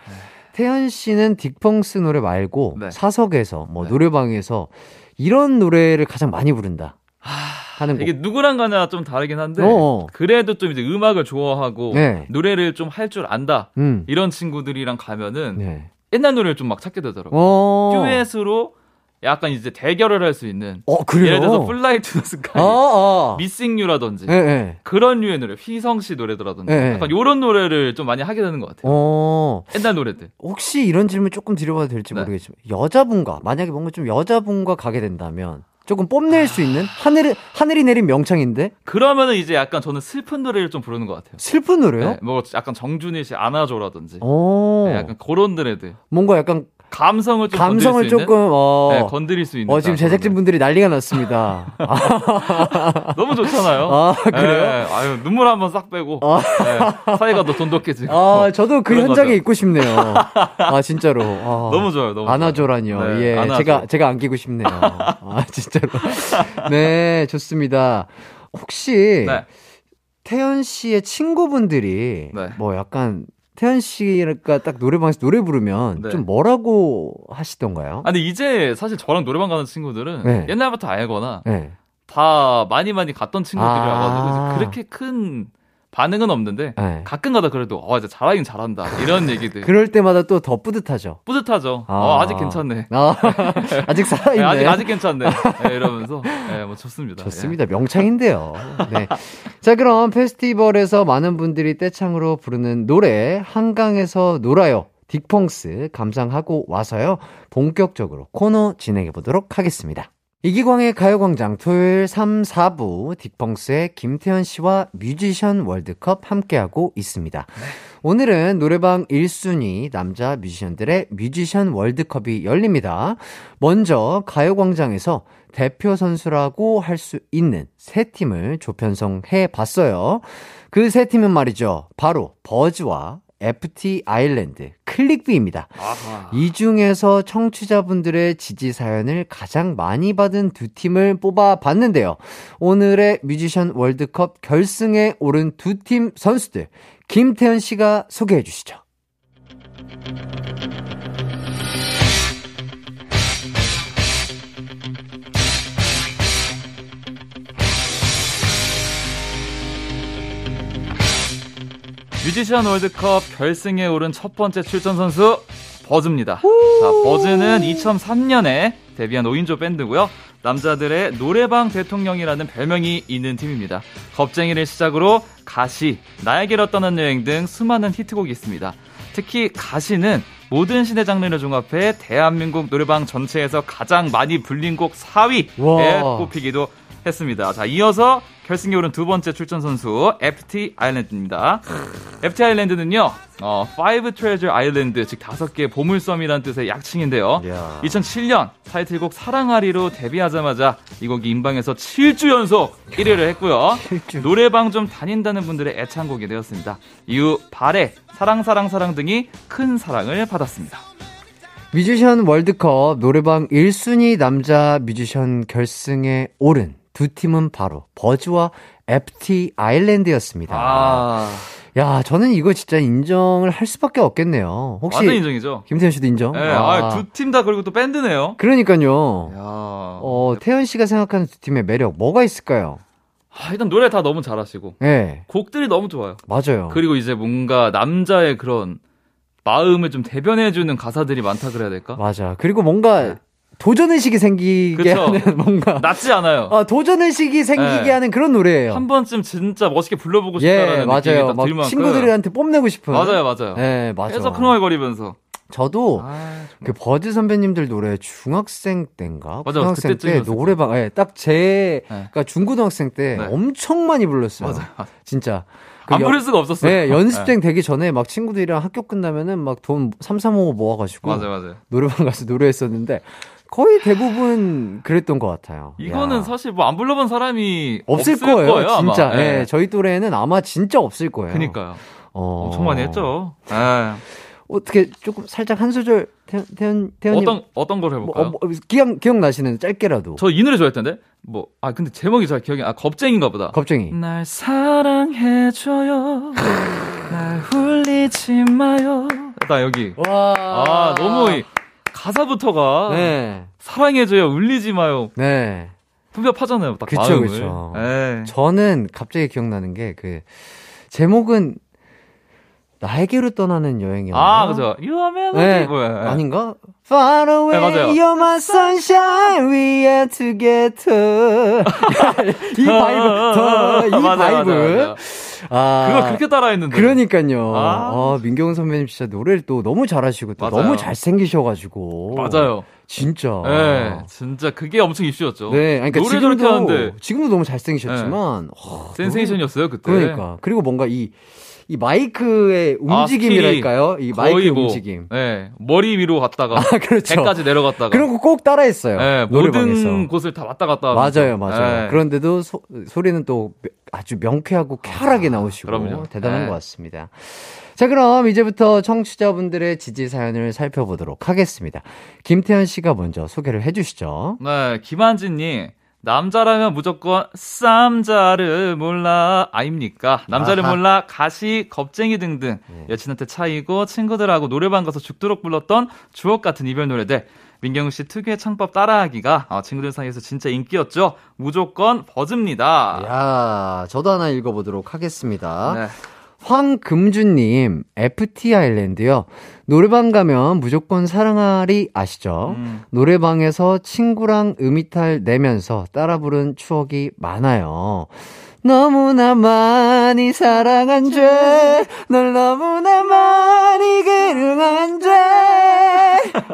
태연 씨는 딕펑스 노래 말고 네. 사석에서 뭐 네. 노래방에서 이런 노래를 가장 많이 부른다. 하는 곡. 이게 누구랑 가냐 좀 다르긴 한데 어어. 그래도 좀 이제 음악을 좋아하고 네. 노래를 좀 할 줄 안다 음. 이런 친구들이랑 가면은 네. 옛날 노래를 좀 막 찾게 되더라고요. 어. 듀엣으로 약간 이제 대결을 할 수 있는 어? 예를 들어서 플라이 투 스카이, 아, 아. Missing You라든지 예, 예. 그런 류의 노래, 휘성 씨 노래더라든지 네. 약간 요런 노래를 좀 많이 하게 되는 것 같아요. 어. 옛날 노래들. 혹시 이런 질문 조금 드려봐도 될지 네. 모르겠지만 여자분과 만약에 뭔가 좀 여자분과 가게 된다면 조금 뽐낼 수 있는 하늘 하늘이 내린 명창인데 그러면은 이제 약간 저는 슬픈 노래를 좀 부르는 것 같아요. 슬픈 노래요? 네, 뭐 약간 정준희 씨 안아줘라든지 어. 네, 약간 그런 노래들. 뭔가 약간 감성을 좀 감성을 조금? 어, 네, 건드릴 수 있는 어 지금 제작진 분들이 난리가 났습니다. 너무 좋잖아요. 아, 그래요? 네, 아유 눈물 한번 싹 빼고 아. 네, 사이가 더 돈독해지고. 아, 저도 그 현장에 거죠. 있고 싶네요. 아, 진짜로. 아, 너무 좋아요, 너무 안아줘라니요. 네, 예, 안아줘. 제가 제가 안기고 싶네요. 아, 진짜로. 네, 좋습니다. 혹시 네. 태연 씨의 친구분들이 네. 뭐 약간 태연 씨가 딱 노래방에서 노래 부르면 네. 좀 뭐라고 하시던가요? 아 근데 이제 사실 저랑 노래방 가는 친구들은 네. 옛날부터 알거나 네. 다 많이 많이 갔던 친구들이라가지고 아. 그렇게 큰 반응은 없는데 네. 가끔가다 그래도 어 이제 잘하긴 잘한다 이런 얘기들 그럴 때마다 또 더 뿌듯하죠. 뿌듯하죠. 아. 어, 아직 괜찮네. 아, 아직 살아있네. 네, 아직 아직 괜찮네. 네, 이러면서 네, 뭐 좋습니다. 좋습니다. 명창인데요. 네. 자, 그럼 페스티벌에서 많은 분들이 떼창으로 부르는 노래, 한강에서 놀아요. 딕펑스 감상하고 와서요. 본격적으로 코너 진행해 보도록 하겠습니다. 이기광의 가요광장 토요일 3, 4부 딕펑스의 김태현 씨와 뮤지션 월드컵 함께하고 있습니다. 오늘은 노래방 1순위 남자 뮤지션들의 뮤지션 월드컵이 열립니다. 먼저 가요광장에서 대표 선수라고 할 수 있는 세 팀을 조편성해 봤어요. 그 세 팀은 말이죠. 바로 버즈와 FT 아일랜드, 클릭비입니다. 아하. 이 중에서 청취자분들의 지지 사연을 가장 많이 받은 두 팀을 뽑아 봤는데요. 오늘의 뮤지션 월드컵 결승에 오른 두 팀 선수들, 김태현 씨가 소개해 주시죠. 뮤지션 월드컵 결승에 오른 첫 번째 출전 선수 버즈입니다. 자, 버즈는 2003년에 데뷔한 5인조 밴드고요. 남자들의 노래방 대통령이라는 별명이 있는 팀입니다. 겁쟁이를 시작으로 가시, 나에게로 떠난 여행 등 수많은 히트곡이 있습니다. 특히 가시는 모든 시대 장르를 종합해 대한민국 노래방 전체에서 가장 많이 불린 곡 4위에 와. 꼽히기도 했습니다. 자, 이어서 결승에 오른 두 번째 출전 선수 FT 아일랜드입니다. FT 아일랜드는요, 어, Five Treasure Island, 즉 다섯 개의 보물섬이라는 뜻의 약칭인데요. 이야. 2007년 타이틀곡 사랑하리로 데뷔하자마자 이 곡이 인방에서 7주 연속 1위를 했고요. 노래방 좀 다닌다는 분들의 애창곡이 되었습니다. 이후 발에 사랑 사랑 사랑 등이 큰 사랑을 받았습니다. 뮤지션 월드컵 노래방 1순위 남자 뮤지션 결승에 오른 두 팀은 바로 버즈와 FT 아일랜드였습니다. 아, 야, 저는 이거 진짜 인정을 할 수밖에 없겠네요. 혹시 완전 인정이죠. 김태현 씨도 인정? 네, 아, 두 팀 다 그리고 또 밴드네요. 그러니까요. 야, 어, 태현 씨가 생각하는 두 팀의 매력 뭐가 있을까요? 아, 일단 노래 다 너무 잘하시고 네, 곡들이 너무 좋아요. 맞아요. 그리고 이제 뭔가 남자의 그런 마음을 좀 대변해주는 가사들이 많다 그래야 될까? 맞아. 그리고 뭔가 도전 의식이 생기게 네. 그쵸. 하는 뭔가. 낫지 않아요. 아, 도전 의식이 생기게 네. 하는 그런 노래예요. 한 번쯤 진짜 멋있게 불러보고 싶다라는 예, 느낌이 맞아요. 만큼. 친구들한테 뽐내고 싶은. 맞아요, 맞아요. 네, 맞아요. 계속 흥얼거리면서. 저도 아, 그 버즈 선배님들 노래 중학생 때인가? 맞아, 고등학생 때 노래방, 예, 딱 제, 네. 그러니까 중고등학생 때 네. 엄청 많이 불렀어요. 맞아요. 진짜. 그 안 연- 부를 수가 없었어요. 네, 연습생 되기 전에 막 친구들이랑 학교 끝나면은 막 돈 3, 3, 5 모아가지고 맞아요, 맞아요. 노래방 가서 노래했었는데 거의 대부분 그랬던 것 같아요. 이거는 야. 사실 뭐 안 불러본 사람이 없을, 없을 거예요, 아마. 진짜. 예. 예, 저희 또래는 아마 진짜 없을 거예요. 그니까요. 어... 엄청 많이 했죠. 예. 어떻게 조금 살짝 한 소절 태연 태연 태연님 어떤 어떤 걸 뭐, 해볼까요? 어, 뭐, 기억 기억 나시는 짧게라도. 저 이 노래 좋아했던데. 뭐 아 근데 제목이 잘 기억이 아 겁쟁인가 보다. 겁쟁이. 날 사랑해줘요. 날 홀리지 마요. 나 여기. 와. 아 너무 이 가사부터가 네. 사랑해줘요, 울리지 마요. 네. 고백하잖아요, 딱 그쵸, 마음을. 그쵸. 예. 저는 갑자기 기억나는 게 그 제목은 나에게로 떠나는 여행이었나? 아, 그죠. You are melody. 네. 뭐야. 예. 아닌가? Far away, 네, 맞아요. you're my sunshine, we are together. 이 vibe, 더, 이 맞아요, vibe. 맞아요, 맞아요. 아, 그거 그렇게 따라했는데. 그러니까요. 아. 아, 민경훈 선배님 진짜 노래를 또 너무 잘하시고 또 맞아요. 너무 잘생기셔가지고. 맞아요. 진짜. 예. 진짜 그게 엄청 이슈였죠. 네, 그러니까 노래 저렇게 지금도, 하는데 지금도 너무 잘생기셨지만, 어, 센세이션이었어요, 그때. 그러니까. 그리고 뭔가 이, 이 마이크의 아, 움직임이랄까요? 이 마이크 뭐, 움직임. 네, 머리 위로 갔다가 아, 그렇죠. 배까지 내려갔다가 그런 거 꼭 따라했어요. 네, 노래방에서. 모든 곳을 다 왔다 갔다 맞아요. 맞아요. 네. 그런데도 소, 소리는 또 아주 명쾌하고 쾌활하게 나오시고 그럼요. 대단한 네. 것 같습니다. 자, 그럼 이제부터 청취자분들의 지지 사연을 살펴보도록 하겠습니다. 김태현 씨가 먼저 소개를 해주시죠. 네, 김한진님. 남자라면 무조건 쌈자를 몰라 아입니까? 남자를 아하. 몰라 가시, 겁쟁이 등등 네. 여친한테 차이고 친구들하고 노래방 가서 죽도록 불렀던 주옥 같은 이별 노래들 민경우 씨 특유의 창법 따라하기가 아, 친구들 사이에서 진짜 인기였죠. 무조건 버즈입니다. 야, 저도 하나 읽어보도록 하겠습니다. 네. 황금주님, FT 아일랜드요. 노래방 가면 무조건 사랑하리 아시죠? 음. 노래방에서 친구랑 음이탈 내면서 따라 부른 추억이 많아요. 너무나 많이 사랑한 죄, 널 너무나 많이 그릉한 죄.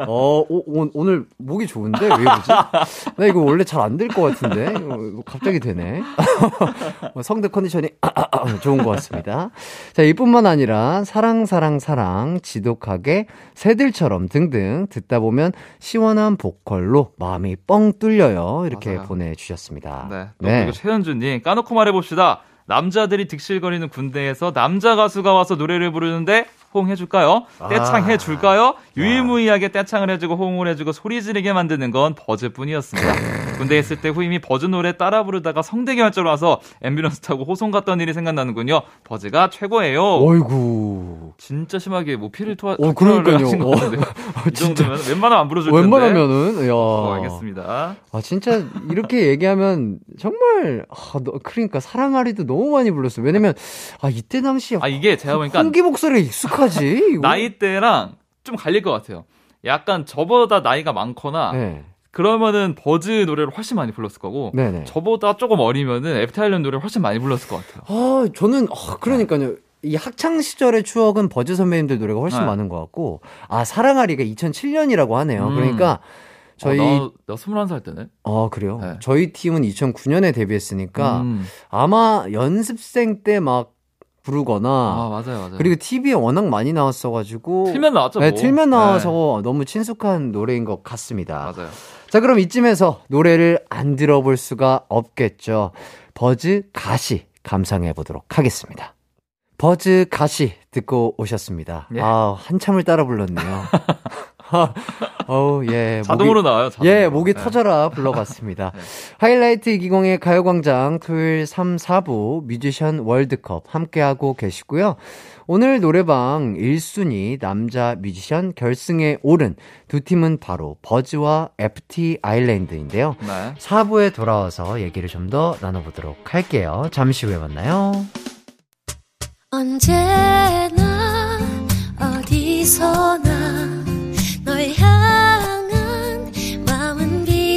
어, 오, 오, 오 늘 목이 좋은데? 왜 이러지? 나 이거 원래 잘 안 될 것 같은데? 이거 갑자기 되네. 뭐 성대 컨디션이 좋은 것 같습니다. 자, 이뿐만 아니라 사랑, 사랑, 사랑, 지독하게, 새들처럼 등등 듣다 보면 시원한 보컬로 마음이 뻥 뚫려요. 이렇게 맞아요. 보내주셨습니다. 네. 또 그리고 최현주님, 까놓고 말해봅시다. 남자들이 득실거리는 군대에서 남자 가수가 와서 노래를 부르는데 호응해줄까요? 아. 떼창해줄까요? 유일무이하게 떼창을 해주고 호응을 해주고 소리 지르게 만드는 건 버즈뿐이었습니다. 군대에 있을 때 후임이 버즈 노래 따라 부르다가 성대결절 와서 앰뷸런스 타고 호송 갔던 일이 생각나는군요. 버즈가 최고예요. 어이구. 진짜 심하게 뭐 피를 토하, 어, 그러니까요. 하신 같은데. 이 진짜. 정도면 웬만하면 안 부르줄 텐데. 웬만하면은, 야. 어, 알겠습니다. 아, 진짜, 이렇게 얘기하면, 정말, 아, 너, 그러니까, 사랑하리도 너무 많이 불렀어. 왜냐면, 아, 이때 당시에. 아, 이게 제가 보니까 홍기 목소리가 익숙 하지? 이거? 나이대랑 좀 갈릴 것 같아요. 약간 저보다 나이가 많거나 네. 그러면은 버즈 노래를 훨씬 많이 불렀을 거고 네네. 저보다 조금 어리면은 애프타일런 노래를 훨씬 많이 불렀을 것 같아요. 아, 저는, 아, 그러니까요. 이 학창 시절의 추억은 버즈 선배님들 노래가 훨씬 네. 많은 것 같고, 아, 사랑하리가 2007년이라고 하네요. 음. 그러니까, 저희, 어, 나, 나 21살 때네. 어, 그래요? 네. 저희 팀은 2009년에 데뷔했으니까, 음. 아마 연습생 때 막 부르거나, 아, 맞아요, 맞아요. 그리고 TV에 워낙 많이 나왔어가지고, 틀면 나왔죠, 네, 뭐. 틀면 나와서 네, 너무 친숙한 노래인 것 같습니다. 맞아요. 자, 그럼 이쯤에서 노래를 안 들어볼 수가 없겠죠. 버즈 가시 감상해 보도록 하겠습니다. 버즈 가시 듣고 오셨습니다. 예. 아, 한참을 따라 불렀네요. 어우, 예. 자동으로 목이- 나와요, 자동으로. 예, 목이 네. 터져라 불러봤습니다. 네. 하이라이트 이기공의 가요광장 토요일 3, 4부 뮤지션 월드컵 함께하고 계시고요. 오늘 노래방 1순위 남자 뮤지션 결승에 오른 두 팀은 바로 버즈와 FT 아일랜드인데요. 네. 4부에 돌아와서 얘기를 좀 더 나눠보도록 할게요. 잠시 후에 만나요. 언제나 어디서나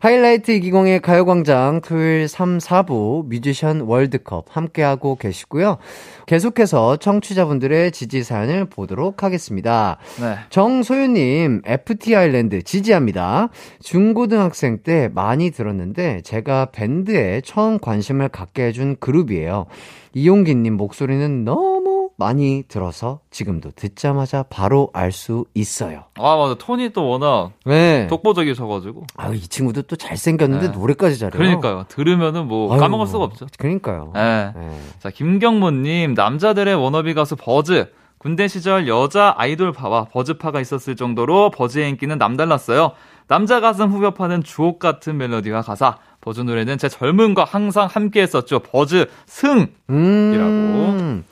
하이라이트 이기공의 가요광장 토요일 3, 4부 뮤지션 월드컵 함께하고 계시고요. 계속해서 청취자분들의 지지 사연을 보도록 하겠습니다. 네. 정소유님, FT 아일랜드 지지합니다. 중고등학생 때 많이 들었는데 제가 밴드에 처음 관심을 갖게 해준 그룹이에요. 이용기님 목소리는 너무 많이 들어서 지금도 듣자마자 바로 알 수 있어요. 아, 맞아. 톤이 또 워낙 네. 독보적이셔가지고. 아, 이 친구도 또 잘생겼는데 네. 노래까지 잘해요. 그러니까요. 들으면은 뭐 아유, 까먹을 수가 없죠. 그러니까요. 네. 네. 자, 김경모님, 남자들의 워너비 가수 버즈. 군대 시절 여자 아이돌 파와 버즈파가 있었을 정도로 버즈의 인기는 남달랐어요. 남자 가슴 후벼파는 주옥 같은 멜로디와 가사. 버즈 노래는 제 젊음과 항상 함께 했었죠. 버즈 승! 음.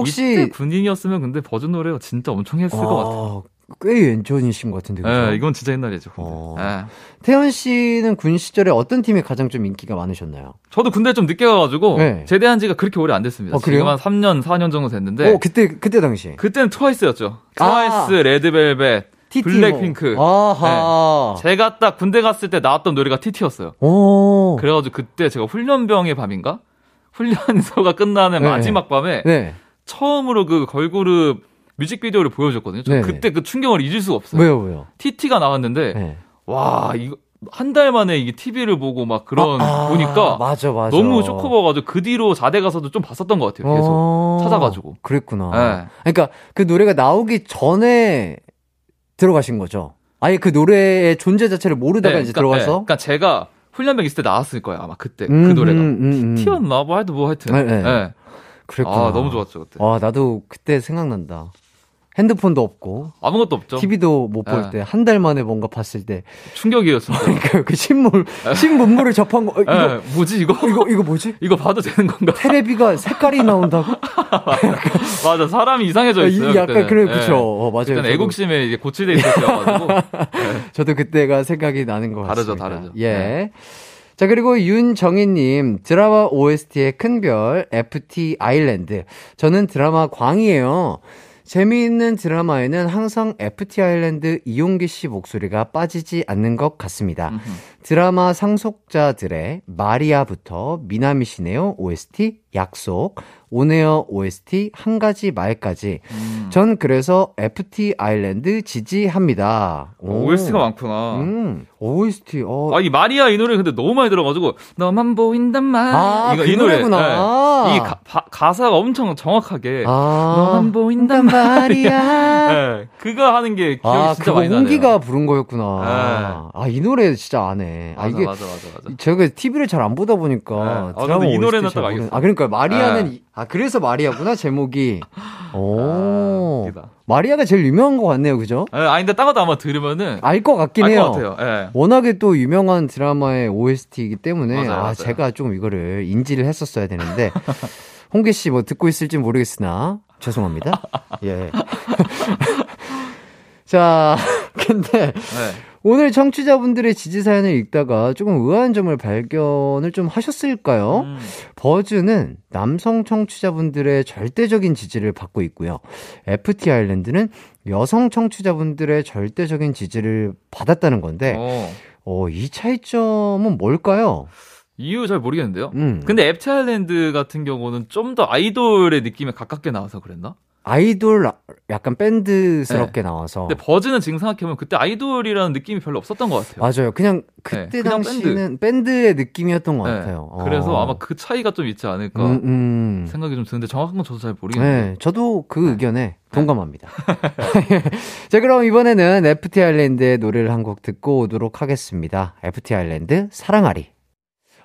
혹시 군인이었으면 근데 버즈 노래가 진짜 엄청 했을 것 같아요. 어, 꽤 예전이신 것 같은데. 네, 이건 진짜 옛날이죠. 어. 네. 태연 씨는 군 시절에 어떤 팀이 가장 좀 인기가 많으셨나요? 저도 군대 좀 늦게 가가지고 네. 제대한 지가 그렇게 오래 안 됐습니다. 어? 지금 한 3년, 4년 정도 됐는데 어, 그때 그때 당시. 그때는 트와이스였죠. 아. 트와이스, 레드벨벳, TT 블랙핑크. 뭐. 아하. 제가 딱 군대 갔을 때 나왔던 노래가 TT였어요. 오. 그래가지고 그때 제가 훈련병의 밤인가? 훈련소가 끝나는 네. 마지막 밤에 네. 처음으로 그 걸그룹 뮤직비디오를 보여줬거든요. 저 네네. 그때 그 충격을 잊을 수가 없어요. 왜요, 왜요? TT가 나왔는데 네. 와 이거 한 달 만에 이게 TV를 보고 막 그런 아, 보니까 맞아, 맞아. 너무 쇼커버가지고 그 뒤로 자대 가서도 좀 봤었던 것 같아요. 계속 어, 찾아가지고. 그랬구나. 네. 그러니까 그 노래가 나오기 전에 들어가신 거죠. 아예 그 노래의 존재 자체를 모르다가 네, 이제 그러니까, 네. 들어가서. 그러니까 제가 훈련병 있을 때 나왔을 거예요 아마 그때 음, 그 노래가 음, 음, 음. TT였나 뭐 하여튼 뭐 하여튼 네, 네. 네. 그랬구나. 아 너무 좋았죠 그때 와, 나도 그때 생각난다. 핸드폰도 없고, 아무것도 없죠 TV도 못볼 네. 때, 한 달 만에 뭔가 봤을 때, 충격이었습니다 그러니까 그 신문, 신문물을 접한 거, 어, 이거, 네, 뭐지 이거 이거, 이거 뭐지? 이거 봐도 되는 건가 테레비가 색깔이 나온다고? 맞아 사람이 이상해져 있어요 이- 약간 그때는. 그래, 네. 그쵸. 어, 맞아요. 저도, 애국심에 이게 고취돼 있었어가지고 저도 그때가 생각이 나는 것 다르죠, 같습니다. 다르죠. 예. 네. 자, 그리고 윤정희님, 드라마 OST의 큰 별, FT 아일랜드. 저는 드라마 광이에요. 재미있는 드라마에는 항상 FT 아일랜드 이용기 씨 목소리가 빠지지 않는 것 같습니다. 드라마 상속자들의 마리아부터 미나미 씨네요 OST 약속, 오네어 OST 한 가지 말까지. 음. 전 그래서 FT 아일랜드 지지합니다. 오. OST가 많구나 음, OST. 어. 아, 이 마리아 이 노래 근데 너무 많이 들어가지고 너만 보인단 말. 아, 이거 그 이 노래. 노래구나. 네. 이 가, 바- 가사가 엄청 정확하게 아, 너만 보인단 말이야. 네, 그거 하는 게 기억이 아, 진짜 많이 나네요. 홍기가 부른 거였구나. 아, 이 노래 진짜 안 해. 아, 맞아, 이게 맞아, 맞아, 맞아. 제가 TV를 잘 안 보다 보니까 네. 아, 드라마 근데 이 노래는 잘딱 알겠어요. 아, 그러니까 마리아는 네. 이- 아, 그래서 마리아구나 제목이. 오. 아. 마리아가 제일 유명한 것 같네요, 그죠? 예, 아, 근데 딴 것도 아마 들으면은 알 것 같긴 알 해요. 것 같아요. 예. 워낙에 또 유명한 드라마의 OST이기 때문에 맞아요, 아 맞아요. 제가 좀 이거를 인지를 했었어야 되는데 홍기 씨 뭐 듣고 있을지 모르겠으나 죄송합니다. 예. 자, 근데 네. 오늘 청취자분들의 지지 사연을 읽다가 조금 의아한 점을 발견을 좀 하셨을까요? 음. 버즈는 남성 청취자분들의 절대적인 지지를 받고 있고요. FT 아일랜드는 여성 청취자분들의 절대적인 지지를 받았다는 건데, 어, 어, 이 차이점은 뭘까요? 이유 잘 모르겠는데요. 음. 근데 앱차일랜드 같은 경우는 좀 더 아이돌의 느낌에 가깝게 나와서 그랬나? 아이돌 라- 약간 밴드스럽게 나와서. 근데 버즈는 지금 생각해보면 그때 아이돌이라는 느낌이 별로 없었던 것 같아요. 맞아요. 그냥 그때 네, 그냥 당시는 밴드. 의 느낌이었던 것 네. 같아요. 어. 그래서 아마 그 차이가 좀 있지 않을까 음, 음. 생각이 좀 드는데 정확한 건 저도 잘 모르겠네요. 네, 저도 그 의견에 동감합니다. 자, 그럼 이번에는 FT 아일랜드의 노래를 한 곡 듣고 오도록 하겠습니다. FT 아일랜드 사랑하리.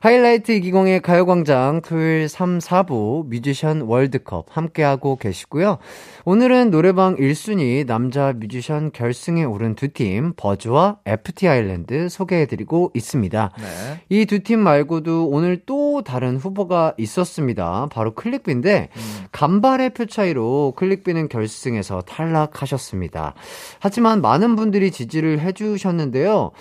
하이라이트 이기공의 가요광장 토요일 3, 4부 뮤지션 월드컵 함께하고 계시고요. 오늘은 노래방 1순위 남자 뮤지션 결승에 오른 두 팀 버즈와 FT 아일랜드 소개해드리고 있습니다. 네. 이두 팀 말고도 오늘 또 다른 후보가 있었습니다. 바로 클릭비인데 음. 간발의 표 차이로 클릭비는 결승에서 탈락하셨습니다. 하지만 많은 분들이 지지를 해주셨는데요.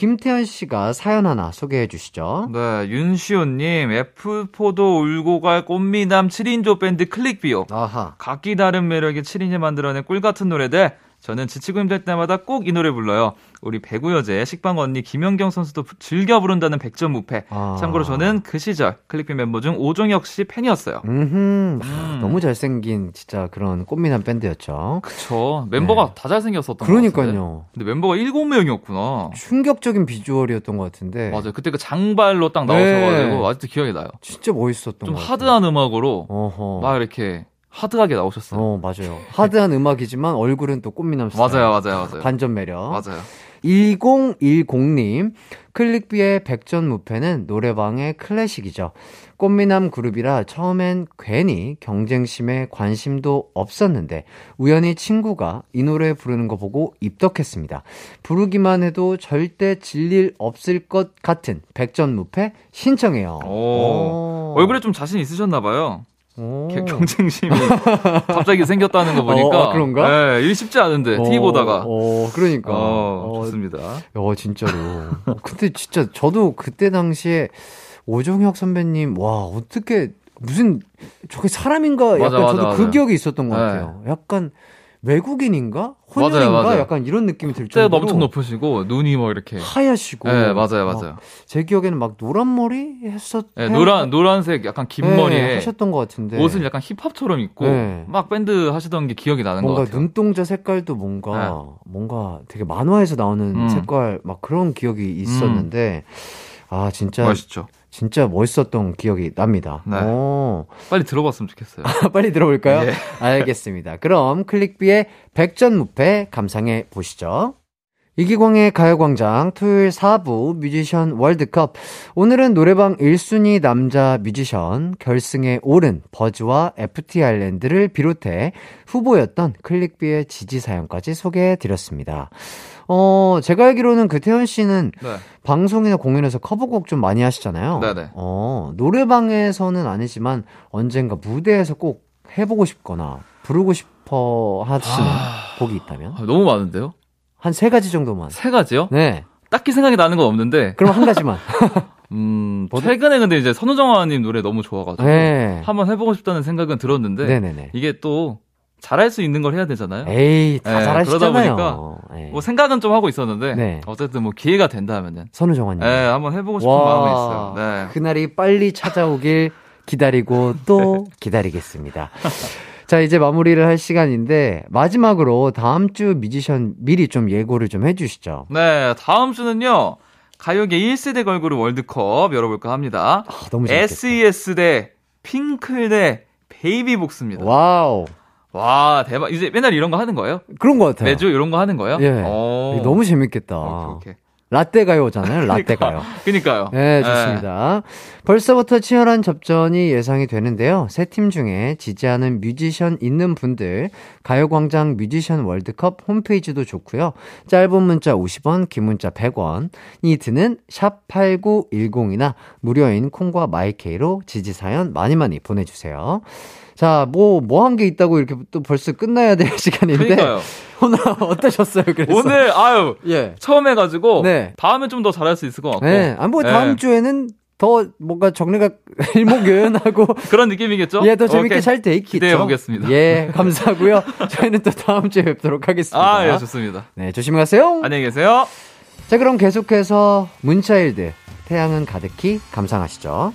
김태현 씨가 사연 하나 소개해 주시죠. 네, 윤시호님, F4도 울고 갈 꽃미남 7인조 밴드 클릭비오. 아하. 각기 다른 매력의 7인이 만들어낸 꿀 같은 노래들. 저는 지치고 힘들 때마다 꼭 이 노래 불러요. 우리 배구 여제 식빵 언니 김연경 선수도 즐겨 부른다는 100점 무패. 아. 참고로 저는 그 시절 클릭비 멤버 중 오종혁 씨 팬이었어요. 아, 음. 너무 잘생긴 진짜 그런 꽃미남 밴드였죠. 그쵸. 멤버가 네. 다 잘생겼었던 것 그러니까요. 근데 멤버가 7명이었구나. 충격적인 비주얼이었던 것 같은데. 맞아요. 그때 그 장발로 딱 나오셔가지고 네. 아직도 기억이 나요. 진짜 멋있었던 좀것 같아요. 하드한 음악으로 어허. 막 이렇게 하드하게 나오셨어요. 어, 맞아요. 하드한 음악이지만 얼굴은 또 꽃미남 스타일. 맞아요, 맞아요, 맞아요. 반전 매력. 맞아요. 1010님, 클릭비의 백전무패는 노래방의 클래식이죠. 꽃미남 그룹이라 처음엔 괜히 경쟁심에 관심도 없었는데 우연히 친구가 이 노래 부르는 거 보고 입덕했습니다. 부르기만 해도 절대 질릴 없을 것 같은 백전무패 신청해요. 오. 얼굴에 좀 자신 있으셨나 봐요. 오. 경쟁심이 갑자기 생겼다는 거 보니까. 어, 아, 그런가? 네, 일 쉽지 않은데, 어, TV 보다가. 어, 그러니까. 어, 어, 좋습니다. 어, 진짜로. 어, 근데 진짜 저도 그때 당시에 오종혁 선배님, 와, 어떻게, 무슨, 저게 사람인가? 약간 맞아, 맞아, 저도 그 맞아. 기억이 있었던 것 네. 같아요. 약간 외국인인가? 혼혈인가? 맞아요, 맞아요. 약간 이런 느낌이 들 정도로. 엄청 높으시고, 눈이 뭐 이렇게. 하얗시고. 네, 맞아요, 막 맞아요. 제 기억에는 막 노란 머리 했었. 네, 노란, 노란색 약간 긴 네, 머리에. 하셨던 것 같은데. 옷은 약간 힙합처럼 입고, 네. 막 밴드 하시던 게 기억이 나는 것 같아요. 눈동자 색깔도 뭔가 네. 뭔가 되게 만화에서 나오는 음. 색깔 막 그런 기억이 있었는데 아 진짜 멋있죠. 진짜 멋있었던 기억이 납니다. 네. 오. 빨리 들어봤으면 좋겠어요. 빨리 들어볼까요? 예. 알겠습니다. 그럼 클릭비의 백전무패 감상해 보시죠. 이기광의 가요광장 토요일 4부 뮤지션 월드컵. 오늘은 노래방 1순위 남자 뮤지션 결승에 오른 버즈와 FT 아일랜드를 비롯해 후보였던 클릭비의 지지 사연까지 소개해 드렸습니다. 어, 제가 알기로는 그 태연 씨는 네. 방송이나 공연에서 커버곡 좀 많이 하시잖아요. 네네. 어, 노래방에서는 아니지만 언젠가 무대에서 꼭 해보고 싶거나 부르고 싶어 하시는 곡이 있다면? 아, 너무 많은데요? 한 세 가지 정도만. 세 가지요? 네. 딱히 생각이 나는 건 없는데, 그럼 한 가지만. 음, 최근에 근데 이제 선우정아님 노래 너무 좋아가지고, 네. 한번 해보고 싶다는 생각은 들었는데, 네네네. 이게 또, 잘할 수 있는 걸 해야 되잖아요? 에이, 다 네, 잘하시잖아요. 그러다 네. 뭐 생각은 좀 하고 있었는데, 네. 어쨌든 뭐 기회가 된다면은, 선우정아님. 예, 한번 해보고 싶은 마음이 있어요. 네. 그날이 빨리 찾아오길 기다리고 또 기다리겠습니다. 자, 이제 마무리를 할 시간인데, 마지막으로 다음 주 뮤지션 미리 좀 예고를 좀 해주시죠. 네, 다음 주는요, 가요계 1세대 걸그룹 월드컵 열어볼까 합니다. 아, 너무 재밌겠다. SES 대 핑클 대 베이비복스입니다. 와우. 와, 대박. 이제 맨날 이런 거 하는 거예요? 그런 것 같아요. 매주 이런 거 하는 거예요? 예. 오. 너무 재밌겠다. 오케이, 오케이. 라떼 가요잖아요, 라떼 가요. 그니까요. 네, 좋습니다. 벌써부터 치열한 접전이 예상이 되는데요. 세 팀 중에 지지하는 뮤지션 있는 분들, 가요광장 뮤지션 월드컵 홈페이지도 좋고요. 짧은 문자 50원, 긴 문자 100원, 이 드는 샵 8910이나 무료인 콩과 마이케이로 지지 사연 많이 많이 보내 주세요. 자, 뭐, 뭐 한 게 있다고 이렇게 또 벌써 끝나야 될 시간인데. 그니까요. 오늘 어떠셨어요, 그래서? 오늘, 아유, 예. 처음 해가지고, 네. 다음엔 좀더 잘할 수 있을 것 같고. 네. 아, 뭐, 다음 네. 주에는 더 뭔가 정리가 일목요연하고 그런 느낌이겠죠? 예, 더 재밌게 오케이. 잘돼 있겠죠. 기대해 보겠습니다. 예, 감사하고요. 저희는 또 다음 주에 뵙도록 하겠습니다. 아, 예, 좋습니다. 네, 조심히 가세요. 안녕히 계세요. 자, 그럼 계속해서 문차일드 태양은 가득히 감상하시죠.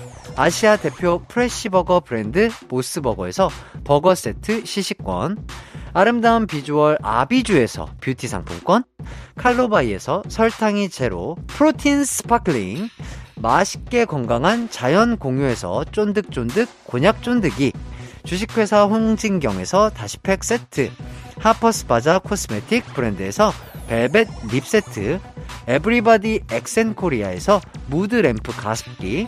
아시아 대표 프레시버거 브랜드 모스버거에서 버거 세트 시식권, 아름다운 비주얼 아비주에서 뷰티 상품권, 칼로바이에서 설탕이 제로 프로틴 sparkling, 맛있게 건강한 자연 공유에서 쫀득쫀득 곤약 쫀득이, 주식회사 홍진경에서 다시팩 세트, 하퍼스 바자 코스메틱 브랜드에서 벨벳 립 세트, 에브리바디 엑센코리아에서 무드 램프 가습기,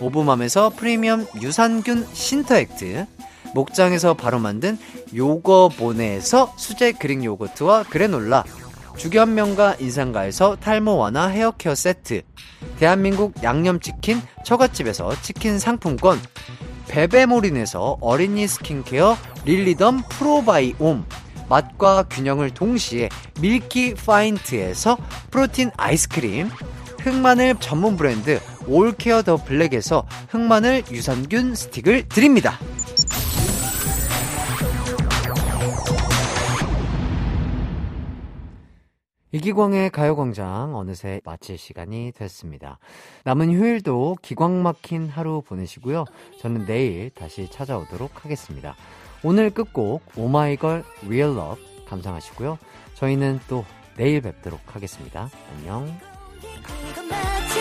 오브맘에서 프리미엄 유산균 신터액트, 목장에서 바로 만든 요거보네에서 수제 그릭 요거트와 그래놀라, 주견명가 인상가에서 탈모 완화 헤어케어 세트, 대한민국 양념치킨 처갓집에서 치킨 상품권, 베베모린에서 어린이 스킨케어 릴리덤 프로바이옴, 맛과 균형을 동시에 밀키 파인트에서 프로틴 아이스크림, 흑마늘 전문 브랜드 올케어 더 블랙에서 흑마늘 유산균 스틱을 드립니다. 이기광의 가요광장 어느새 마칠 시간이 됐습니다. 남은 휴일도 기광 막힌 하루 보내시고요. 저는 내일 다시 찾아오도록 하겠습니다. 오늘 끝곡 오마이걸 Real Love 감상하시고요. 저희는 또 내일 뵙도록 하겠습니다. 안녕. 그것만